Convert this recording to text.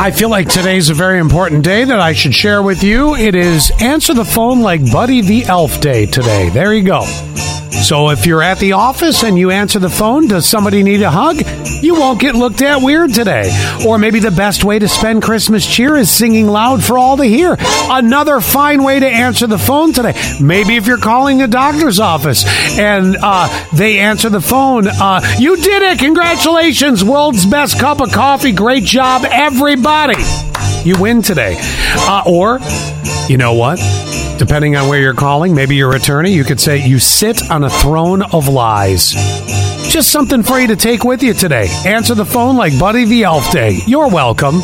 I feel like today's a very important day that I should share with you. It is Answer the Phone Like Buddy the Elf Day today. There you go. So if you're at the office and you answer the phone, does somebody need a hug? You won't get looked at weird today. Or maybe the best way to spend Christmas cheer is singing loud for all to hear. Another fine way to answer the phone today. Maybe if you're calling the doctor's office and uh, they answer the phone, uh, you did it! Congratulations! World's best cup of coffee. Great job, everybody! You win today. Uh, or, you know what? Depending on where you're calling, maybe your attorney, you could say you sit on a throne of lies. Just something for you to take with you today. Answer the phone like Buddy the Elf Day. You're welcome.